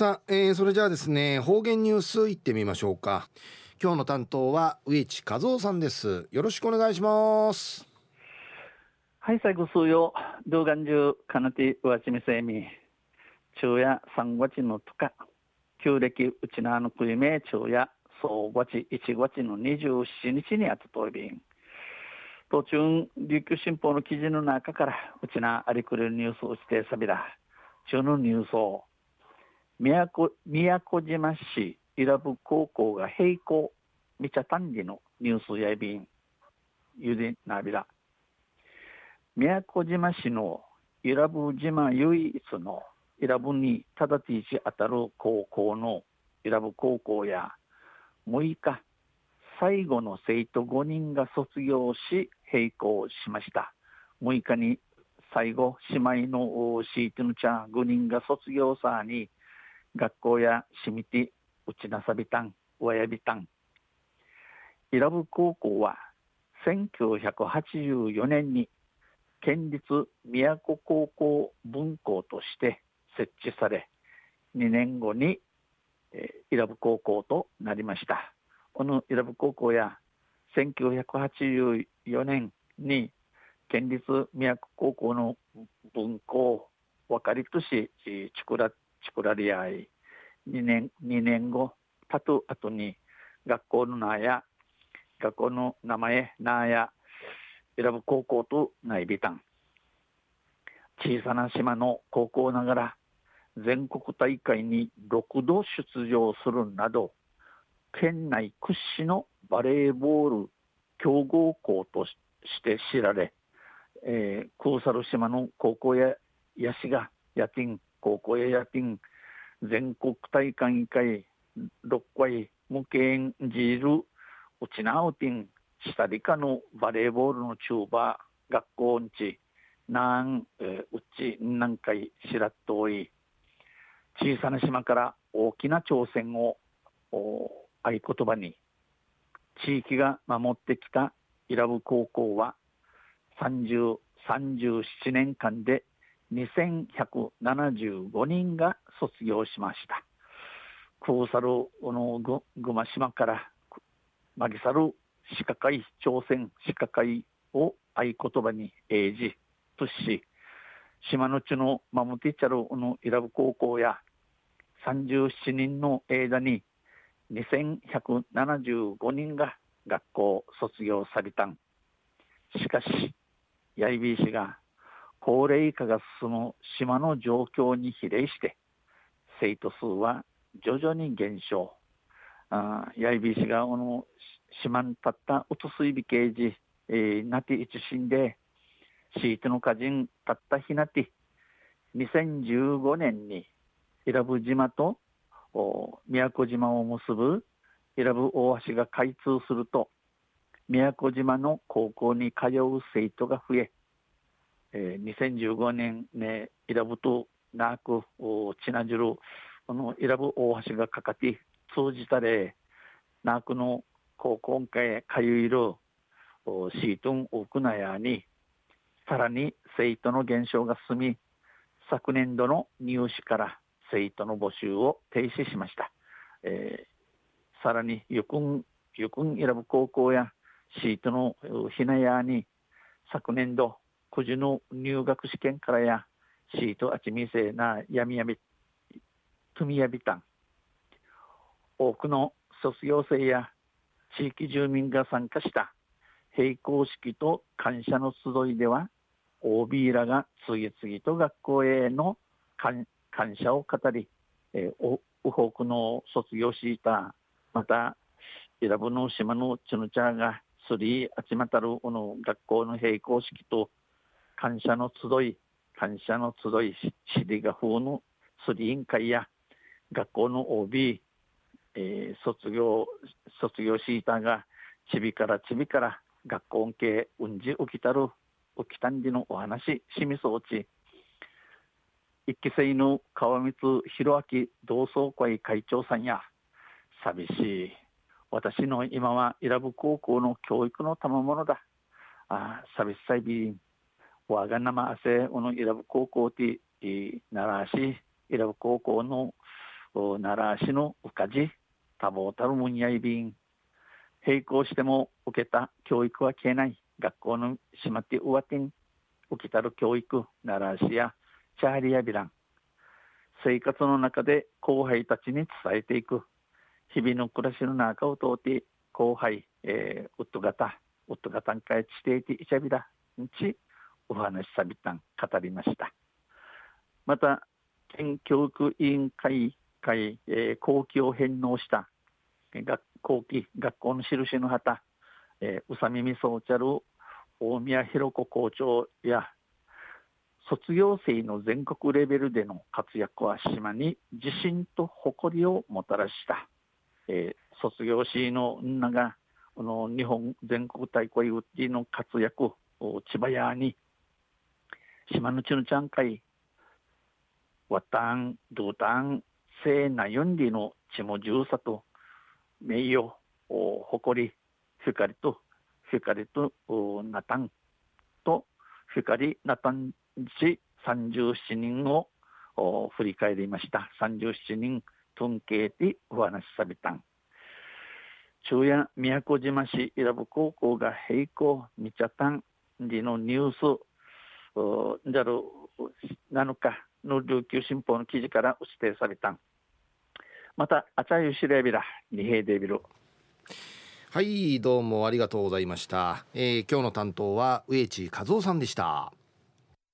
さあ、えー、それじゃあですね方言ニュースいってみましょうか。今日の担当は植地和夫さんです。よろしくお願いします。はい最後数曜動画中かなてわちみせみ。昼夜三月のとか。旧暦うちなのくいめ昼夜総月一月の二十七日にあたといびん途中琉球新報の記事の中からうちなありくるニュースをしてさびだ中のニュースを宮古宮古島市伊良部高校が並行みちゃ単理のニュースやいびんゆでなびら。宮古島市の伊良部島唯一の伊良部に直ちし当たる高校の伊良部高校や6日最後の生徒5人が卒業し並行しました。6日に最後姉妹のシートのちゃん5人が卒業さに学校やしみてうちなさびたんわやびたん。伊良部高校は1984年に県立宮古高校分校として設置され2年後に、えー、伊良部高校となりました。この伊良部高校や1984年に県立宮古高校の分校分かりとしちくら作られ合い2年 ,2 年後たと後に学校の名や学校の名前名や選ぶ高校とないびたん。小さな島の高校ながら全国大会に6度出場するなど県内屈指のバレーボール強豪校として知られ、えー、クーサル島の高校やヤシがヤティン高校ややピン全国大会会6回無形ジールウチナウティン。下理科のバレーボールの中バー学校んち。なんうち何回しらっとおい。小さな島から大きな挑戦を合言葉に。地域が守ってきた伊良部高校は30 37年間で2175人が卒業しました。クーサルのググマ島からマギサル歯科会挑戦歯科会を合言葉に英字とし島の地のマムティチャルのイラブ高校や37人の間に2175人が学校卒業されたんしかしヤイビー氏が高齢化が進む島の状況に比例して生徒数は徐々に減少。あやいびしがこの島に立ったうとすいびけいじ、え、なて一心でシートの歌人たった日なて2015年に伊良部島と宮古島を結ぶ伊良部大橋が開通すると宮古島の高校に通う生徒が増ええー、2015年ねイラブとナークチナジルこのイラブ大橋がかかって通じたれナークの高校会かゆいるシートンオクナヤにさらに生徒の減少が進み昨年度の入試から生徒の募集を停止しました、えー、さらにゆくんゆくん選ぶ高校やシートのひなやに昨年度くじの入学試験からやシートあちみせなやみやみとみやびたん。多くの卒業生や地域住民が参加した。閉校式と感謝の集いでは OB らが次々と学校への感謝を語り、えー、ウホーの卒業した。またイラブの島のチュヌチャーがスリー集またるこの学校の閉校式と感謝の集い、感謝の集い、シリガ風のスリ委員会や学校の OB、えー、卒業、卒業シーターがちびからちびから学校系うんじ起きたる起きたんじのお話しみそうち。一期生の川光弘明同窓会会長さんや寂しい。私の今は伊良部高校の教育の賜物だ。あ寂しさいびんわがなませおのイラブ高校てならしイラブ高校の奈良市のうかじ多忙たるもんやいびん並行しても受けた教育は消えない学校のしまって上手に受けたる教育奈良市やチャーリアビラン生活の中で後輩たちに伝えていく日々の暮らしの中を通って後輩、えー、ウッド型ウッド型んかいしていていちゃびだんちお話しさびたん語りました。また県教育委員会会、えー、後期を返納した学校期学校の印の旗、えー、宇佐美みそうちゃる大宮弘子校長や卒業生の全国レベルでの活躍は島に自信と誇りをもたらした、えー、卒業しの女がこの日本全国大会ウッディの活躍を千葉屋に島のちのちゃんかい。わたん、どたん、せいなよんりのちもじゅうさと、めいよ、おほこり、ふかりと、ふかりと、おなたん、と、ふかり、なたんち十七人をお振り返りました。三十七人、とんけいてお話しされたん。中夜宮古島市伊良部高校が閉校みちゃたんりのニュースじゃる7日の琉球新報の記事から指定されたん。またあちゃゆしれびら二平デビル。はいどうもありがとうございました、えー、今日の担当は植地和夫さんでした。